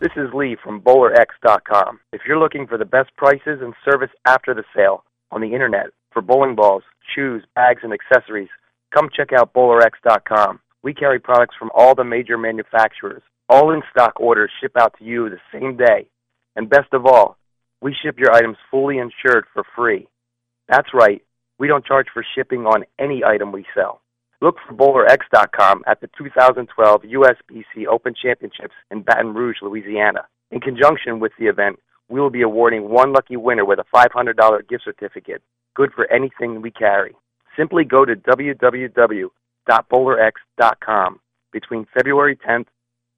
This is Lee from BowlerX.com. If you're looking for the best prices and service after the sale on the internet for bowling balls, shoes, bags, and accessories, come check out BowlerX.com. We carry products from all the major manufacturers. All in stock orders ship out to you the same day. And best of all, we ship your items fully insured for free. That's right, we don't charge for shipping on any item we sell. Look for BowlerX.com at the 2012 USBC Open Championships in Baton Rouge, Louisiana. In conjunction with the event, we will be awarding one lucky winner with a $500 gift certificate, good for anything we carry. Simply go to www.bowlerx.com between February 10th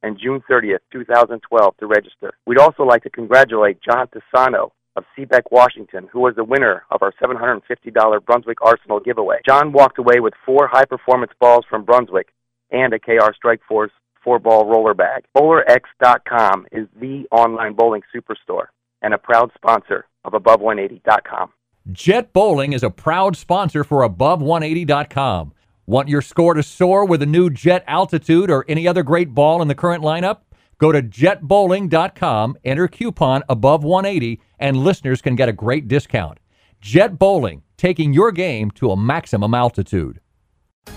and June 30th, 2012 to register. We'd also like to congratulate John Tisano of Seabeck, Washington, who was the winner of our $750 Brunswick Arsenal giveaway. John walked away with four high-performance balls from Brunswick and a KR Strike Force four-ball roller bag. BowlerX.com is the online bowling superstore and a proud sponsor of Above180.com. Jet Bowling is a proud sponsor for Above180.com. Want your score to soar with a new Jet Altitude or any other great ball in the current lineup? Go to jetbowling.com, enter coupon above 180, and listeners can get a great discount. Jet Bowling, taking your game to a maximum altitude.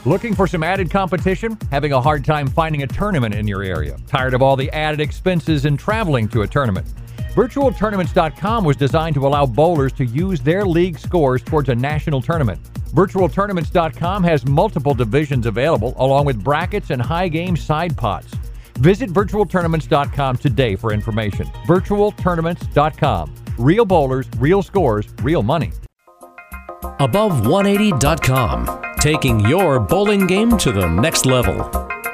Looking for some added competition? Having a hard time finding a tournament in your area? Tired of all the added expenses and traveling to a tournament? VirtualTournaments.com was designed to allow bowlers to use their league scores towards a national tournament. VirtualTournaments.com has multiple divisions available, along with brackets and high game side pots. Visit VirtualTournaments.com today for information. VirtualTournaments.com. Real bowlers, real scores, real money. Above180.com. Taking your bowling game to the next level.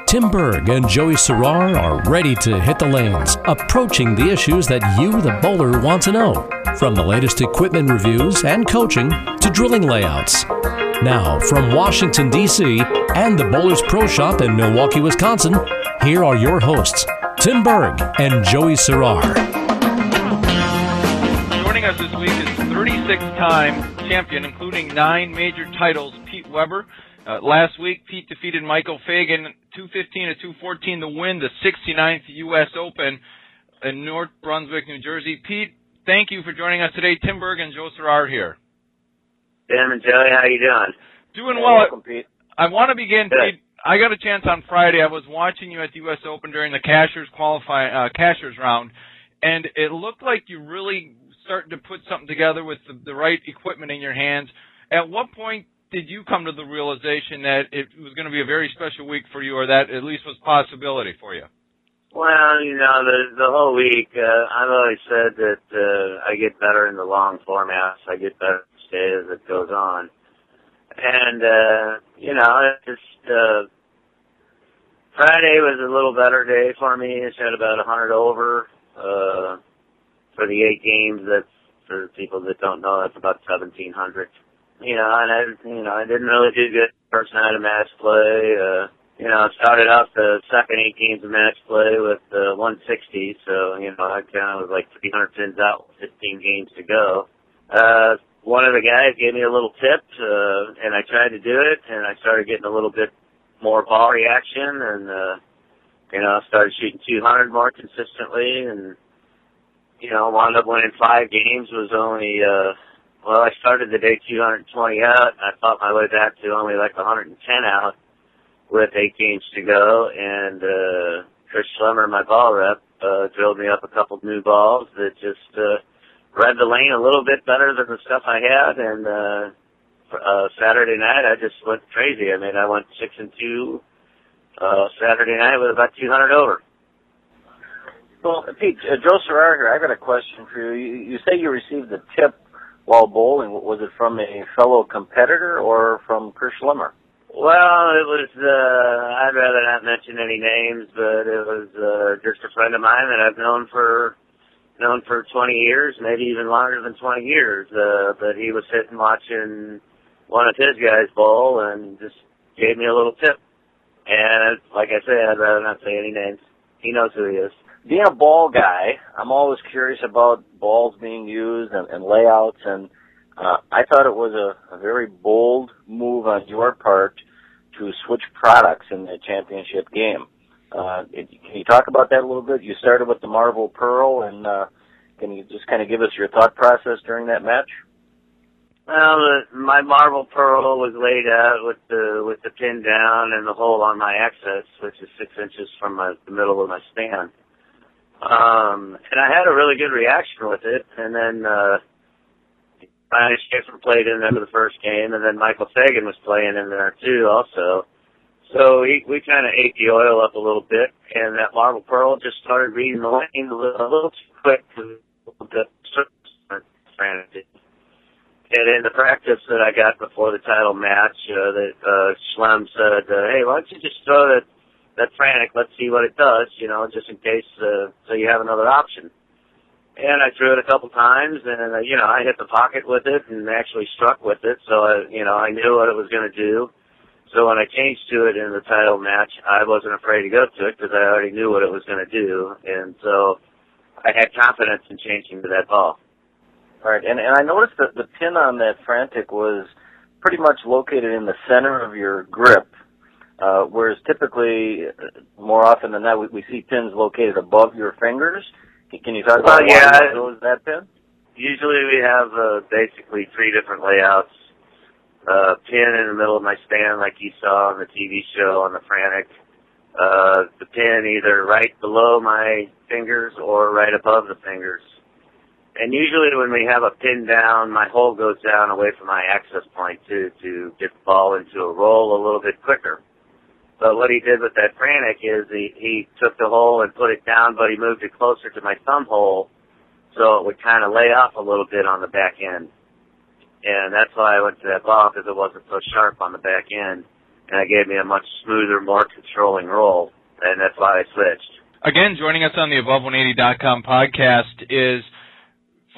Tim Berg and Joey Serrar are ready to hit the lanes, approaching the issues that you, the bowler, want to know. From the latest equipment reviews and coaching to drilling layouts. Now, from Washington, D.C. and the Bowlers Pro Shop in Milwaukee, Wisconsin, here are your hosts, Tim Berg and Joey Serrar. Joining us this week is 36 time champion, including nine major titles, Pete Weber. Uh, last week, Pete defeated Michael Fagan 215 to 214 to win the 69th U.S. Open in North Brunswick, New Jersey. Pete, thank you for joining us today. Tim Berg and Joe Serrar here. Tim and Joey, how you doing? Doing well. Welcome, Pete. I want to begin, Pete. I got a chance on Friday. I was watching you at the U.S. Open during the Cashers qualify uh, Cashers round, and it looked like you really starting to put something together with the, the right equipment in your hands. At what point did you come to the realization that it was going to be a very special week for you, or that at least was possibility for you? Well, you know, the the whole week, uh, I've always said that uh, I get better in the long formats. I get better as it goes on, and uh, you know, it just uh, Friday was a little better day for me. It's had about a hundred over uh, for the eight games. That's for people that don't know. That's about seventeen hundred. You know, and I, you know, I didn't really do good first night of match play. Uh, you know, I started off the second eight games of match play with uh, 160, so you know, I kind of was like 300 pins out, 15 games to go. Uh, one of the guys gave me a little tip, uh, and I tried to do it, and I started getting a little bit more ball reaction, and uh, you know, I started shooting 200 more consistently, and you know, wound up winning five games. Was only uh, well, I started the day 220 out, and I fought my way back to only like 110 out with eight games to go, and uh, Chris Schlemmer, my ball rep, uh, drilled me up a couple new balls that just uh, read the lane a little bit better than the stuff I had, and uh, uh, Saturday night I just went crazy. I mean, I went six and two uh, Saturday night with about 200 over. Well, Pete, uh, Joe Serrar here. I got a question for you. you. You say you received the tip while bowling. Was it from a fellow competitor or from Chris Schlemmer? Well, it was, uh, I'd rather not mention any names, but it was, uh, just a friend of mine that I've known for, known for 20 years, maybe even longer than 20 years, uh, but he was sitting watching one of his guys bowl and just gave me a little tip. And like I say, I'd rather not say any names. He knows who he is. Being a ball guy, I'm always curious about balls being used and, and layouts, and uh, I thought it was a, a very bold move on your part to switch products in the championship game. Uh, can you talk about that a little bit? You started with the Marvel Pearl, and uh, can you just kind of give us your thought process during that match? Well, the, my Marvel Pearl was laid out with the with the pin down and the hole on my axis, which is six inches from my, the middle of my stand. Um, and I had a really good reaction with it. And then uh, Ryan Shafer played in there for the first game, and then Michael Fagan was playing in there too, also. So he, we kind of ate the oil up a little bit, and that Marvel Pearl just started reading the lane a little, a little too quick for the frantic. And in the practice that I got before the title match, uh, that uh, Schlem said, uh, "Hey, why don't you just throw that that frantic? Let's see what it does, you know, just in case, uh, so you have another option." And I threw it a couple times, and uh, you know, I hit the pocket with it, and actually struck with it. So I, you know, I knew what it was going to do. So when I changed to it in the title match, I wasn't afraid to go to it because I already knew what it was going to do, and so I had confidence in changing to that ball. All right, and and I noticed that the pin on that frantic was pretty much located in the center of your grip, uh, whereas typically, uh, more often than not, we, we see pins located above your fingers. Can you talk about well, yeah, why you chose that pin? Usually we have uh, basically three different layouts. Uh, pin in the middle of my stand, like you saw on the TV show on the Frantic. Uh, the pin either right below my fingers or right above the fingers. And usually when we have a pin down, my hole goes down away from my axis point too, to get the ball into a roll a little bit quicker. But what he did with that frantic is he, he took the hole and put it down, but he moved it closer to my thumb hole so it would kind of lay off a little bit on the back end. And that's why I went to that ball because it wasn't so sharp on the back end. And it gave me a much smoother, more controlling roll. And that's why I switched. Again, joining us on the Above180.com podcast is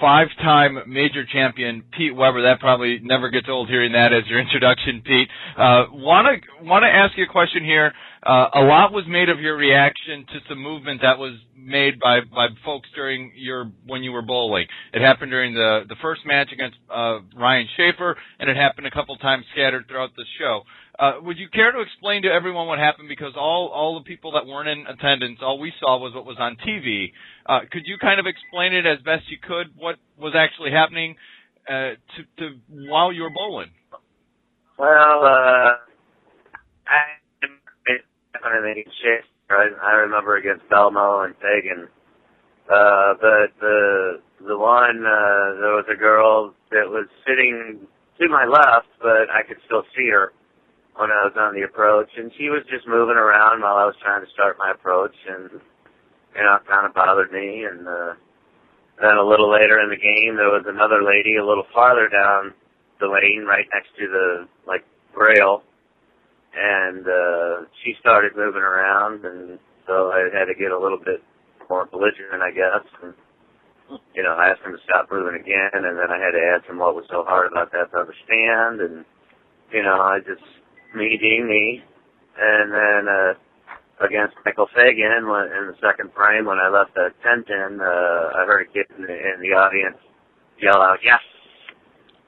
five-time major champion Pete Weber. That probably never gets old hearing that as your introduction, Pete. Uh, wanna wanna ask you a question here. Uh, a lot was made of your reaction to some movement that was made by by folks during your when you were bowling. It happened during the the first match against uh, Ryan Shafer, and it happened a couple times scattered throughout the show. Uh, would you care to explain to everyone what happened? Because all all the people that weren't in attendance, all we saw was what was on TV. Uh, could you kind of explain it as best you could? What was actually happening uh, to, to while you were bowling? Well, uh, I anything shit. I, I remember against Belmo and Fagan. Uh, but the the one uh, there was a girl that was sitting to my left, but I could still see her when I was on the approach, and she was just moving around while I was trying to start my approach, and you know, it kind of bothered me. And uh, then a little later in the game, there was another lady a little farther down the lane, right next to the like rail, and uh, she started moving around, and so I had to get a little bit more belligerent, I guess. And, you know, I asked him to stop moving again, and then I had to ask him what was so hard about that to understand, and you know, I just me being me. And then uh, against Michael Fagan in the second frame when I left that 10 pin, uh, I heard a kid in the, in the audience yell out, yes,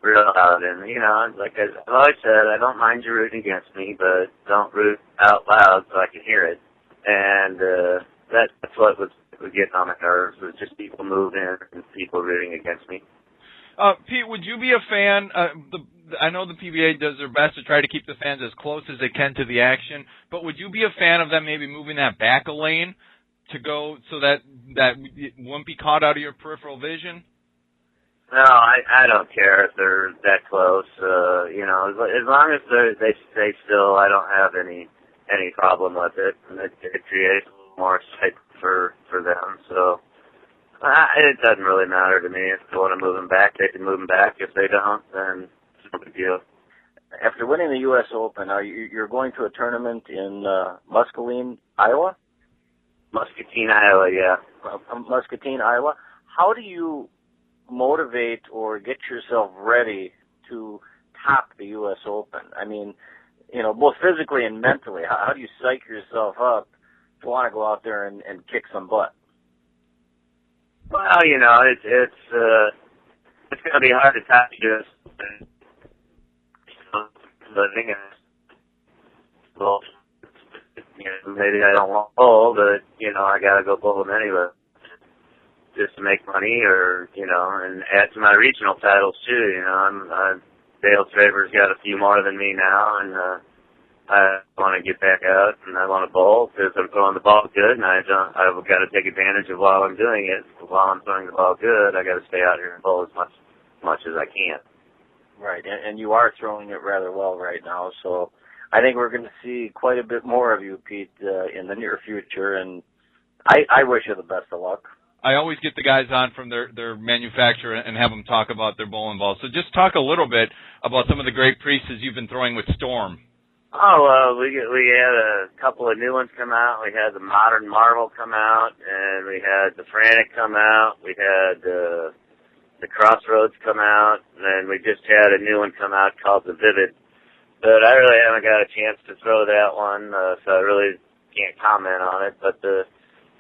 real loud. And, you know, like I've always said, I don't mind you rooting against me, but don't root out loud so I can hear it. And uh, that, that's what was, was getting on my nerves, was just people moving and people rooting against me. Uh, Pete, would you be a fan? Uh, the I know the PBA does their best to try to keep the fans as close as they can to the action, but would you be a fan of them maybe moving that back a lane to go so that that won't be caught out of your peripheral vision? No, I I don't care if they're that close. Uh, you know, as, as long as they they stay still, I don't have any any problem with it. And it, it creates a little more excitement for for them. So uh, it doesn't really matter to me if they want to move them back. They can move them back. If they don't, then no big deal. After winning the U.S. Open, are you, you're going to a tournament in uh, Muscatine, Iowa? Muscatine, Iowa, yeah. Uh, Muscatine, Iowa. How do you motivate or get yourself ready to top the U.S. Open? I mean, you know, both physically and mentally. How, how do you psych yourself up to want to go out there and, and kick some butt? Well, you know, it's it's uh, it's to be hard to top U.S living and well, you know, maybe I don't want to bowl, but you know, I gotta go bowl them anyway, just to make money, or you know, and add to my regional titles too. You know, I'm, I'm Dale Traber got a few more than me now, and uh, I want to get back out and I want to bowl because I'm throwing the ball good, and I don't. I've got to take advantage of while I'm doing it. While I'm throwing the ball good, I got to stay out here and bowl as much much as I can. Right, and, and you are throwing it rather well right now, so I think we're going to see quite a bit more of you, Pete, uh, in the near future. And I, I wish you the best of luck. I always get the guys on from their their manufacturer and have them talk about their bowling balls. So just talk a little bit about some of the great pieces you've been throwing with Storm. Oh well, we we had a couple of new ones come out. We had the Modern Marvel come out, and we had the Frantic come out. We had uh, the Crossroads come out, and then we just had a new one come out called the Vivid. But I really haven't got a chance to throw that one, uh, so I really can't comment on it. But the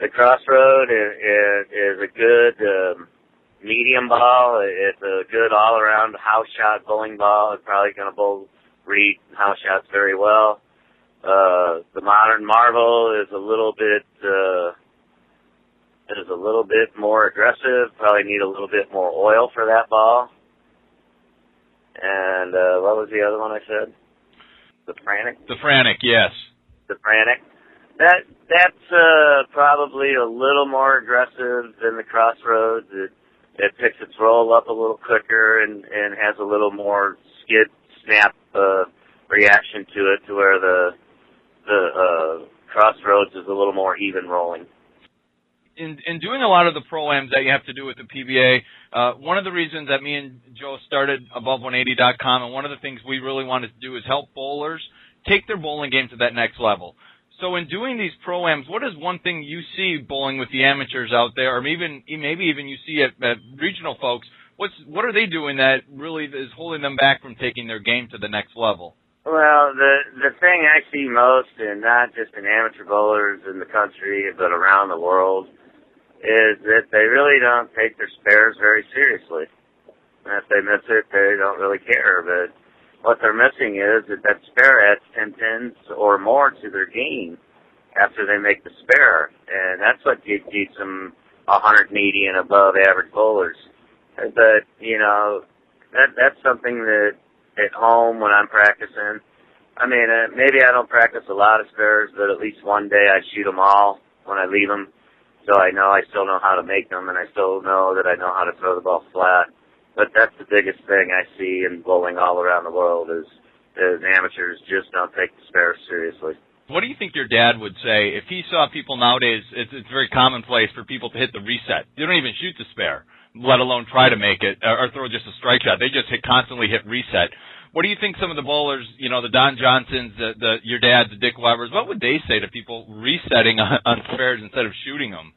the Crossroad is, is, is a good um, medium ball. It's a good all around house shot bowling ball. It's probably going to bowl read house shots very well. Uh, the Modern Marvel is a little bit. Uh, is a little bit more aggressive. Probably need a little bit more oil for that ball. And uh, what was the other one I said? The Frantic. The Frantic, yes. The Frantic. That that's uh, probably a little more aggressive than the Crossroads. It it picks its roll up a little quicker and and has a little more skid snap uh, reaction to it, to where the the uh, Crossroads is a little more even rolling in in doing a lot of the proams that you have to do with the PBA, uh, one of the reasons that me and Joe started above180.com, and one of the things we really wanted to do is help bowlers take their bowling game to that next level. So in doing these proams, what is one thing you see bowling with the amateurs out there, or even maybe even you see at, at regional folks? What's what are they doing that really is holding them back from taking their game to the next level? Well, the the thing I see most, and not just in amateur bowlers in the country, but around the world, is that they really don't take their spares very seriously. And if they miss it, they don't really care. But what they're missing is that that spare adds 10 pins or more to their game after they make the spare. And that's what keeps them 180 and above average bowlers. But, you know, that that's something that at home when I'm practicing, I mean, uh, maybe I don't practice a lot of spares, but at least one day I shoot them all when I leave them so I know I still know how to make them, and I still know that I know how to throw the ball flat. But that's the biggest thing I see in bowling all around the world is is amateurs just don't take the spare seriously. What do you think your dad would say if he saw people nowadays? It's, it's very commonplace for people to hit the reset. They don't even shoot the spare, let alone try to make it or, throw just a strike shot. They just hit constantly hit reset. What do you think some of the bowlers, you know, the Don Johnsons, the, the your dad, the Dick Webers, what would they say to people resetting on, on spares instead of shooting them?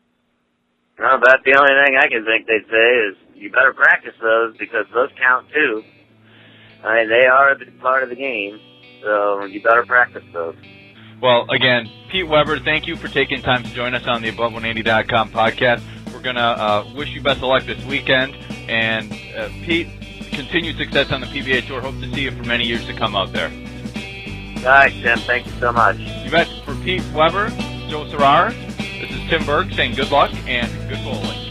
No, about the only thing I can think they'd say is you better practice those because those count too. I mean, they are a part of the game, so you better practice those. Well, again, Pete Weber, thank you for taking time to join us on the Above180.com podcast. We're going to uh, wish you best of luck this weekend. And uh, Pete, continued success on the PBA Tour. Hope to see you for many years to come out there. All right, Tim. Thank you so much. You bet. For Pete Weber, Joe Serrar, this is Tim Berg saying good luck and good bowling.